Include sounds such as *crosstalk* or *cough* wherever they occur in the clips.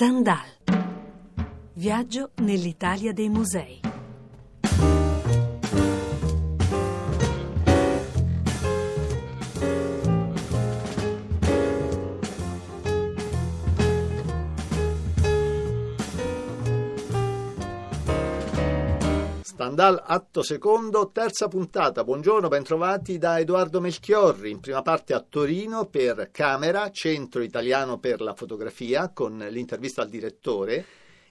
Stendhal. Viaggio nell'Italia dei musei. Stendhal, atto secondo, terza puntata. Buongiorno, bentrovati da Edoardo Melchiorri. In prima parte a Torino per Camera, Centro Italiano per la Fotografia, con l'intervista al direttore.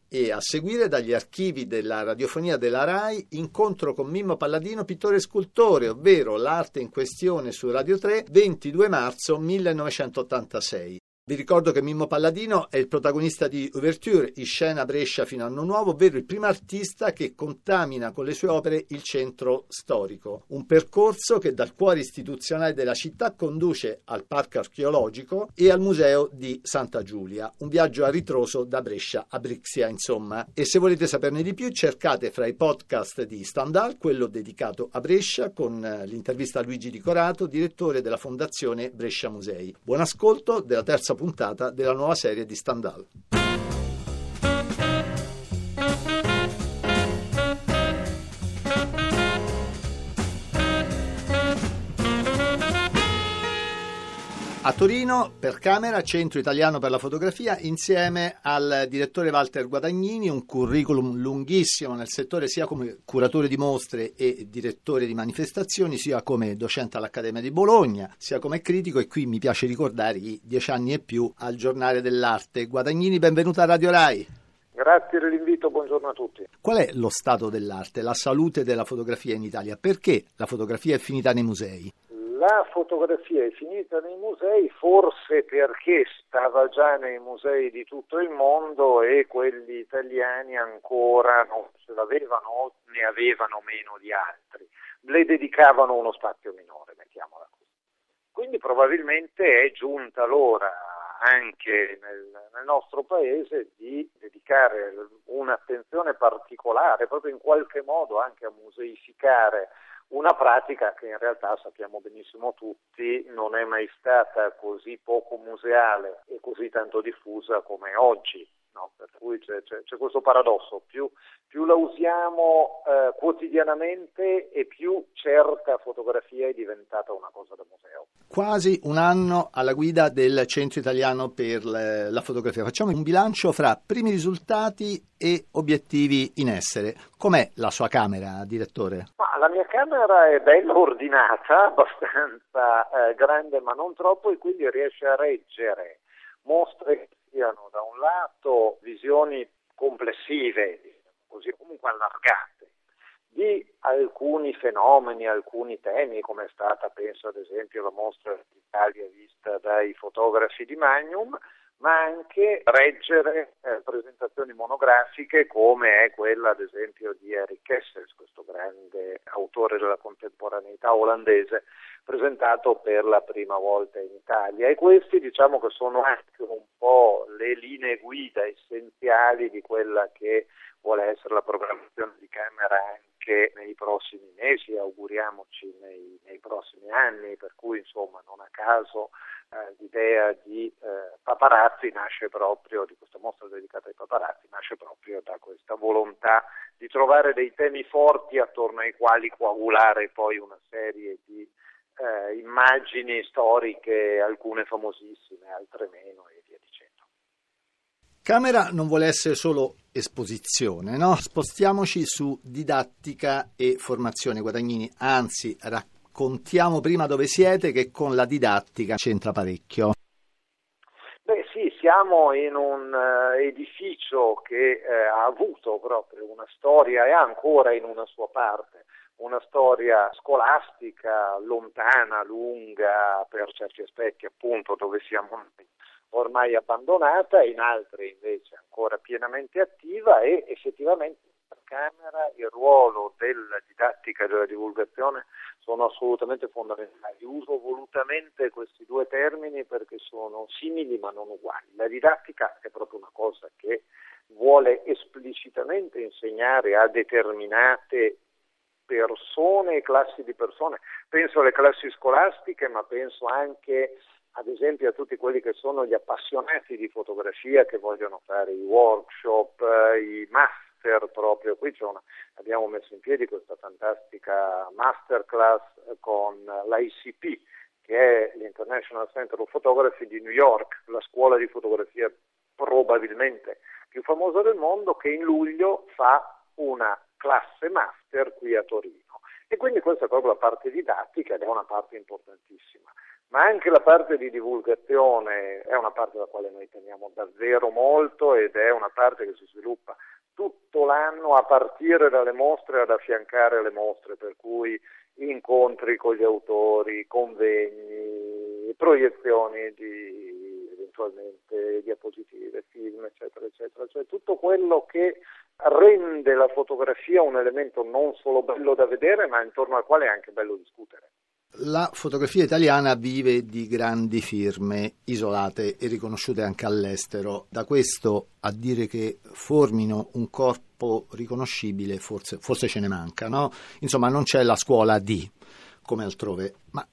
E a seguire dagli archivi della radiofonia della RAI, incontro con Mimmo Palladino, pittore e scultore, ovvero l'arte in questione su Radio 3, 22 marzo 1986. Vi ricordo che Mimmo Palladino è il protagonista di Ouverture, in scena Brescia fino a Anno Nuovo, ovvero il primo artista che contamina con le sue opere il centro storico. Un percorso che dal cuore istituzionale della città conduce al parco archeologico e al museo di Santa Giulia. Un viaggio a ritroso da Brescia a Brixia, insomma. E se volete saperne di più, cercate fra i podcast di Standard quello dedicato a Brescia con l'intervista a Luigi Di Corato, direttore della Fondazione Brescia Musei. Buon ascolto della terza puntata della nuova serie di Stendhal. A Torino, per Camera, Centro Italiano per la Fotografia, insieme al direttore Walter Guadagnini, un curriculum lunghissimo nel settore sia come curatore di mostre e direttore di manifestazioni, sia come docente all'Accademia di Bologna, sia come critico e qui mi piace ricordare i dieci anni e più al Giornale dell'Arte. Guadagnini, benvenuto a Radio Rai. Grazie dell'invito, buongiorno a tutti. Qual è lo stato dell'arte, la salute della fotografia in Italia? Perché la fotografia è finita nei musei? La fotografia è finita nei musei forse perché stava già nei musei di tutto il mondo e quelli italiani ancora non ce l'avevano o ne avevano meno di altri. Le dedicavano uno spazio minore, mettiamola così. Quindi probabilmente è giunta l'ora anche nel, nel, nostro paese di dedicare un'attenzione particolare, proprio in qualche modo anche a museificare una pratica che in realtà sappiamo benissimo tutti non è mai stata così poco museale e così tanto diffusa come oggi. No? Per cui c'è, c'è, c'è, questo paradosso, più, più la usiamo eh, quotidianamente e più certa fotografia è diventata una cosa da museo. Quasi un anno alla guida del Centro Italiano per la Fotografia. Facciamo un bilancio fra primi risultati e obiettivi in essere. Com'è la sua camera, direttore? Ma la mia camera è bella ordinata, *laughs* abbastanza eh, grande ma non troppo e quindi riesce a reggere mostre siano da un lato visioni complessive, così comunque allargate, di alcuni fenomeni, alcuni temi, come è stata, penso ad esempio, la mostra d'Italia vista dai fotografi di Magnum, ma anche reggere eh, presentazioni monografiche come è quella ad esempio di Eric Kessels, questo grande autore della contemporaneità olandese, presentato per la prima volta in Italia. E questi diciamo che sono anche un po' le linee guida essenziali di quella che vuole essere la programmazione di Camera anche nei prossimi mesi, auguriamoci nei, nei prossimi anni, per cui insomma non a caso eh, l'idea di eh, paparazzi nasce proprio, di questa mostra dedicata ai paparazzi, nasce proprio da questa volontà di trovare dei temi forti attorno ai quali coagulare poi una serie di eh, immagini storiche, alcune famosissime, altre meno e via dicendo. Camera non vuole essere solo esposizione, no? Spostiamoci su didattica e formazione, Guadagnini, anzi raccontiamo prima dove siete che con la didattica c'entra parecchio. Beh sì, siamo in un uh, edificio che uh, ha avuto proprio una storia e ancora in una sua parte una storia scolastica lontana, lunga, per certi aspetti appunto dove siamo ormai abbandonata, in altri invece ancora pienamente attiva e effettivamente Camera il ruolo della didattica e della divulgazione sono assolutamente fondamentali. Uso volutamente questi due termini perché sono simili ma non uguali. La didattica è proprio una cosa che vuole esplicitamente insegnare a determinate persone e classi di persone. Penso alle classi scolastiche, ma penso anche ad esempio a tutti quelli che sono gli appassionati di fotografia che vogliono fare i workshop, eh, i master proprio, qui una, abbiamo messo in piedi questa fantastica masterclass con l'ICP, che è l'International Center of Photography di New York, la scuola di fotografia probabilmente più famosa del mondo, che in luglio fa una classe master qui a Torino. E quindi questa è proprio la parte didattica ed è una parte importantissima. Ma anche la parte di divulgazione è una parte alla quale noi teniamo davvero molto ed è una parte che si sviluppa tutto l'anno a partire dalle mostre ad affiancare le mostre, per cui incontri con gli autori, convegni, proiezioni di eventualmente diapositive, film, eccetera, eccetera, cioè tutto quello che rende la fotografia un elemento non solo bello da vedere, ma intorno al quale è anche bello discutere. La fotografia italiana vive di grandi firme isolate e riconosciute anche all'estero. Da questo a dire che formino un corpo riconoscibile forse, forse ce ne manca, no? Insomma, non c'è la scuola di come altrove, ma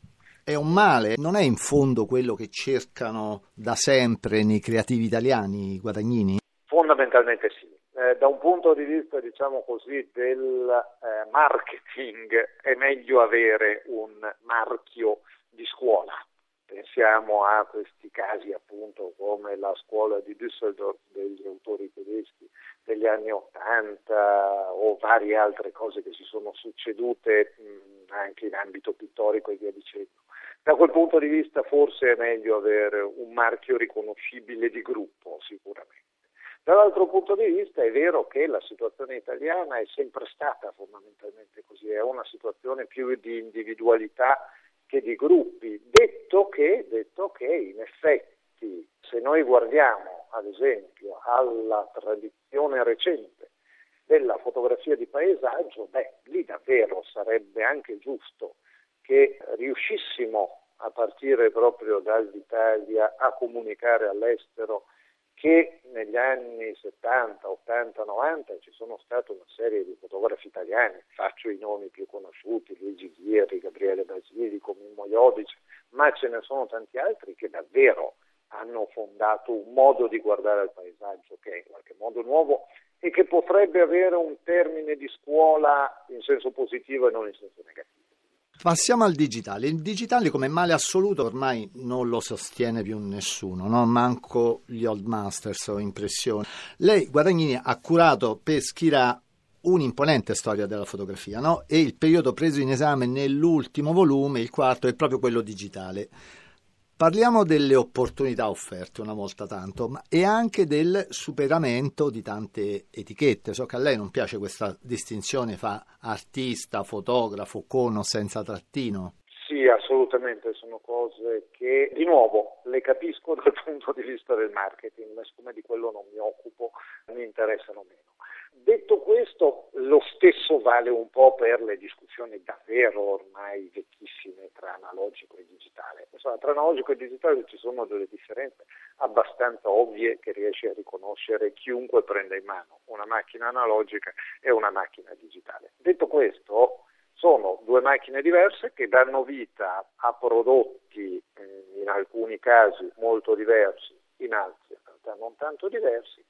è un male, non è in fondo quello che cercano da sempre nei creativi italiani, Guadagnini? Fondamentalmente sì eh, da un punto di vista, diciamo così, del eh, marketing è meglio avere un marchio di scuola. Pensiamo a questi casi appunto come la scuola di Düsseldorf degli autori tedeschi degli anni Ottanta o varie altre cose che si sono succedute mh, anche in ambito pittorico e via dicendo. Da quel punto di vista forse è meglio avere un marchio riconoscibile di gruppo, sicuramente. Dall'altro punto di vista è vero che la situazione italiana è sempre stata fondamentalmente così, è una situazione più di individualità che di gruppi, detto che, detto che in effetti se noi guardiamo ad esempio alla tradizione recente della fotografia di paesaggio, beh, lì davvero sarebbe anche giusto che riuscissimo a partire proprio dall'Italia a comunicare all'estero che negli anni 70, 80, 90 ci sono state una serie di fotografi italiani, faccio i nomi più conosciuti, Luigi Ghieri, Gabriele Basilico, Mimmo Iodice, ma ce ne sono tanti altri che davvero hanno fondato un modo di guardare al paesaggio che è in qualche modo nuovo e che potrebbe avere un termine di scuola in senso positivo e non in senso negativo. Passiamo al digitale. Il digitale come male assoluto ormai non lo sostiene più nessuno, no? manco gli old masters o impressioni. Lei, Guadagnini, ha curato per Schirà un'imponente storia della fotografia no? e il periodo preso in esame nell'ultimo volume, il quarto, è proprio quello digitale. Parliamo delle opportunità offerte una volta tanto, ma e anche del superamento di tante etichette. So che a lei non piace questa distinzione fra artista, fotografo, con o senza trattino. Sì, assolutamente, sono cose che di nuovo le capisco *laughs* dal punto di vista del marketing, ma siccome di quello non mi occupo, mi interessano meno. Detto questo, lo stesso vale un po' per le discussioni davvero ormai vecchissime tra analogico e digitale. Insomma, tra analogico e digitale ci sono delle differenze abbastanza ovvie che riesce a riconoscere chiunque prenda in mano una macchina analogica e una macchina digitale. Detto questo, sono due macchine diverse che danno vita a prodotti mm, in alcuni casi molto diversi, in altri in realtà non tanto diversi,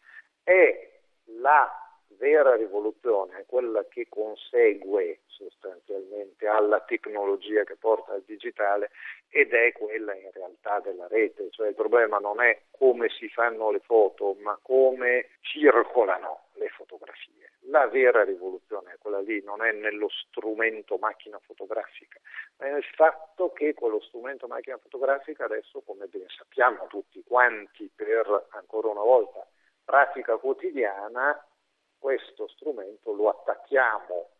e la vera rivoluzione è quella che consegue sostanzialmente alla tecnologia che porta al digitale ed è quella in realtà della rete, cioè il problema non è come si fanno le foto, ma come circolano le fotografie. La vera rivoluzione è quella lì, non è nello strumento macchina fotografica, ma è nel fatto che quello strumento macchina fotografica adesso, come ben sappiamo tutti quanti per ancora una volta pratica quotidiana, questo strumento lo attacchiamo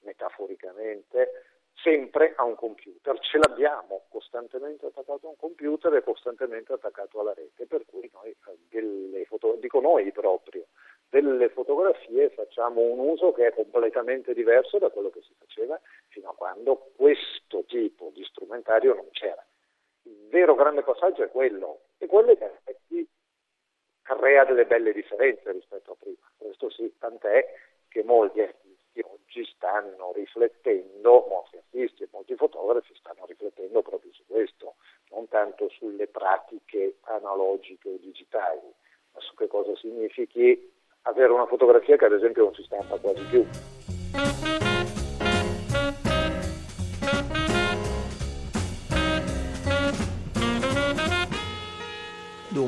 metaforicamente sempre a un computer, ce l'abbiamo costantemente attaccato a un computer e costantemente attaccato alla rete, per cui noi eh, delle foto, dico noi proprio, delle fotografie facciamo un uso che è completamente diverso da quello che si faceva fino a quando questo tipo di strumentario non c'era. Il vero grande passaggio è quello, e quello è che crea delle belle differenze rispetto a prima. Questo sì, tant'è che molti artisti oggi stanno riflettendo, molti artisti e molti fotografi stanno riflettendo proprio su questo, non tanto sulle pratiche analogiche o digitali, ma su che cosa significhi avere una fotografia che ad esempio non si stampa quasi più.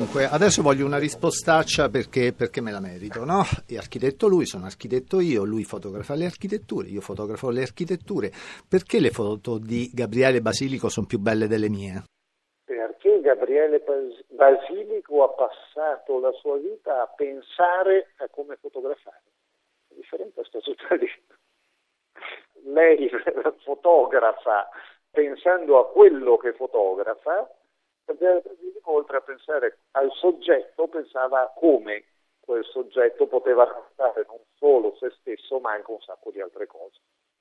Dunque, adesso voglio una rispostaccia perché, perché me la merito, no? È architetto lui, sono architetto io, lui fotografa le architetture, io fotografo le architetture. Perché le foto di Gabriele Basilico sono più belle delle mie? Perché Gabriele Basilico ha passato la sua vita a pensare a come fotografare. La differenza sta tutta lì. *laughs* Lei *laughs* fotografa pensando a quello che fotografa perché oltre a pensare al soggetto pensava a come quel soggetto poteva raccontare non solo se stesso ma anche un sacco di altre cose.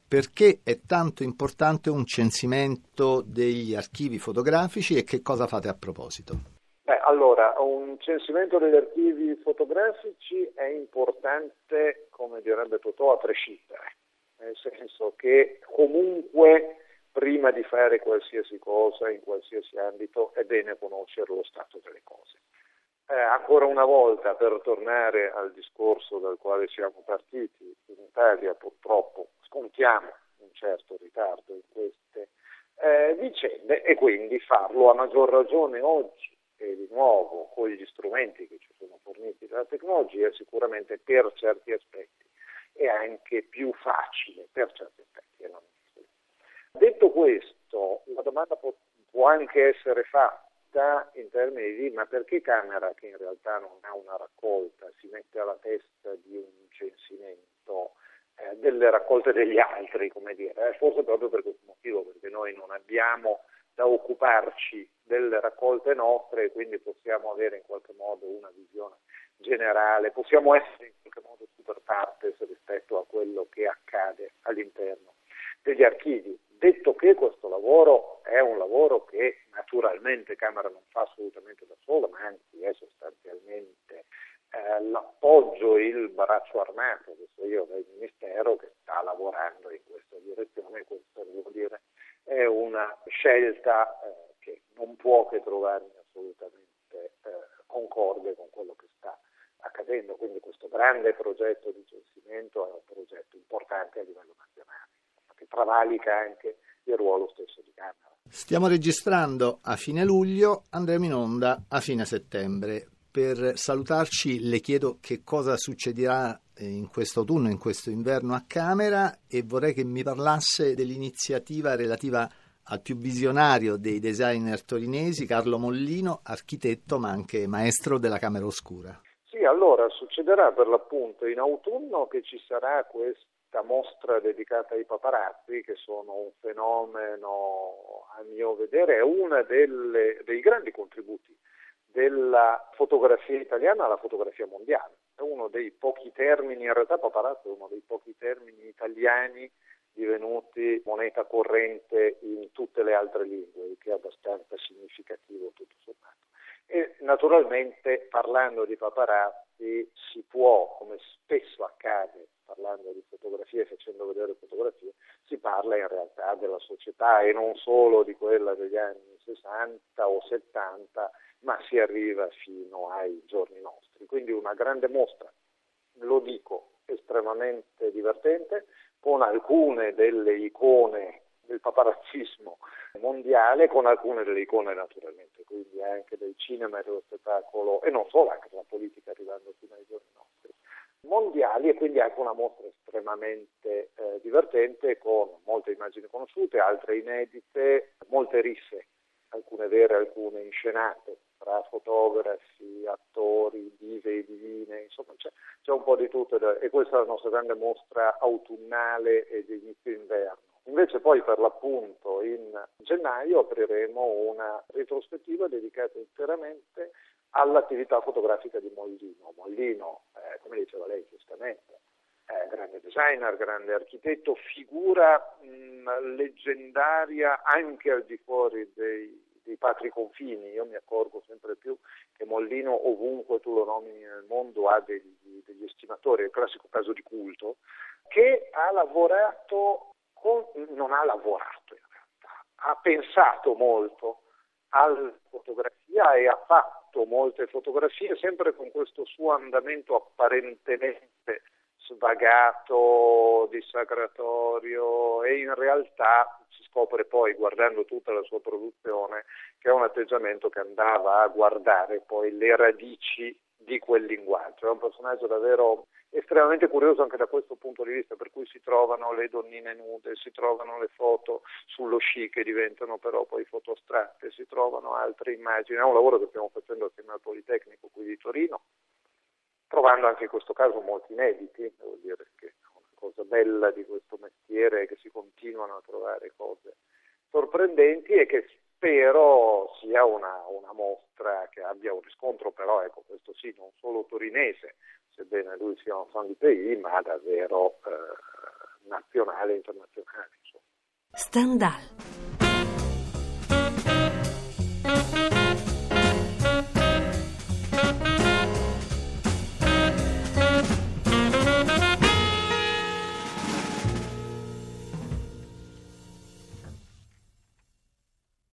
Perché è tanto importante un censimento degli archivi fotografici e che cosa fate a proposito? Beh, allora, un censimento degli archivi fotografici è importante, come direbbe Totò, a prescindere, nel senso che comunque prima di fare qualsiasi cosa in qualsiasi ambito è bene conoscere lo stato delle cose. Eh, ancora una volta, per tornare al discorso dal quale siamo partiti, in Italia purtroppo scontiamo un certo ritardo in queste eh, vicende e quindi farlo a maggior ragione oggi e di nuovo con gli strumenti che ci sono forniti dalla tecnologia sicuramente per certi aspetti è anche più facile per certi aspetti e non Detto questo, la domanda può, può anche essere fatta in termini di ma perché Camera, che in realtà non ha una raccolta, si mette alla testa di un censimento eh, delle raccolte degli altri, come dire, eh, forse proprio per questo motivo, perché noi non abbiamo da occuparci delle raccolte nostre e quindi possiamo avere in qualche modo una visione generale, possiamo essere in qualche modo super partes rispetto a quello che accade all'interno degli archivi. Detto che questo lavoro è un lavoro che naturalmente Camera non fa assolutamente da sola, ma anzi è sostanzialmente eh, l'appoggio, il braccio armato, che io, del Ministero che sta lavorando in questa direzione, questo devo dire è una scelta eh, che non può che trovarmi assolutamente eh, concorde con quello che sta accadendo, quindi questo grande progetto di censimento è un progetto importante a livello nazionale che travalica anche il ruolo stesso di Camera. Stiamo registrando a fine luglio, andremo in onda a fine settembre. Per salutarci le chiedo che cosa succederà in questo autunno, in questo inverno a Camera e vorrei che mi parlasse dell'iniziativa relativa al più visionario dei designer torinesi, Carlo Mollino, architetto ma anche maestro della Camera Oscura. Sì, allora succederà per l'appunto in autunno che ci sarà questo questa mostra dedicata ai paparazzi, che sono un fenomeno, a mio vedere, è uno dei grandi contributi della fotografia italiana alla fotografia mondiale. È uno dei pochi termini, in realtà paparazzo è uno dei pochi termini italiani divenuti moneta corrente in tutte le altre lingue, che è abbastanza significativo tutto sommato. E naturalmente parlando di paparazzi si può, come spesso accade parlando di fotografie, facendo vedere fotografie, si parla in realtà della società e non solo di quella degli anni 60 o 70, ma si arriva fino ai giorni nostri. Quindi una grande mostra, lo dico, estremamente divertente, con alcune delle icone del paparazzismo mondiale, con alcune delle icone naturalmente, quindi anche del cinema e dello spettacolo, e non solo, anche della politica arrivando fino ai giorni nostri mondiali e quindi anche una mostra estremamente eh, divertente con molte immagini conosciute, altre inedite, molte risse, alcune vere, alcune inscenate, tra fotografi, attori, dive e divine, insomma c'è, c'è un po' di tutto e questa è la nostra grande mostra autunnale e di inizio inverno. Invece poi per l'appunto in gennaio apriremo una retrospettiva dedicata interamente all'attività fotografica di Mollino. Mollino, eh, come diceva lei giustamente, è grande designer, grande architetto, figura mh, leggendaria anche al di fuori dei, dei patri confini. Io mi accorgo sempre più che Mollino, ovunque tu lo nomini nel mondo, ha degli, degli estimatori, è il classico caso di culto, che ha lavorato, con, non ha lavorato in realtà, ha pensato molto alla fotografia e ha fatto molte fotografie sempre con questo suo andamento apparentemente svagato, dissacratorio e in realtà si scopre poi guardando tutta la sua produzione che è un atteggiamento che andava a guardare poi le radici di quel linguaggio. È un personaggio davvero estremamente curioso anche da questo punto di vista, per cui si trovano le donnine nude, si trovano le foto sullo sci che diventano però poi foto astratte, si trovano altre immagini. È un lavoro che stiamo facendo assieme al Politecnico qui di Torino, trovando anche in questo caso molti inediti, devo dire che una cosa bella di questo mestiere è che si continuano a trovare cose sorprendenti e che spero sia una, una mostra che abbia un riscontro però, ecco, questo sì, non solo torinese, sebbene lui sia un fan di PI, ma davvero eh, nazionale e internazionale. Insomma. Stendhal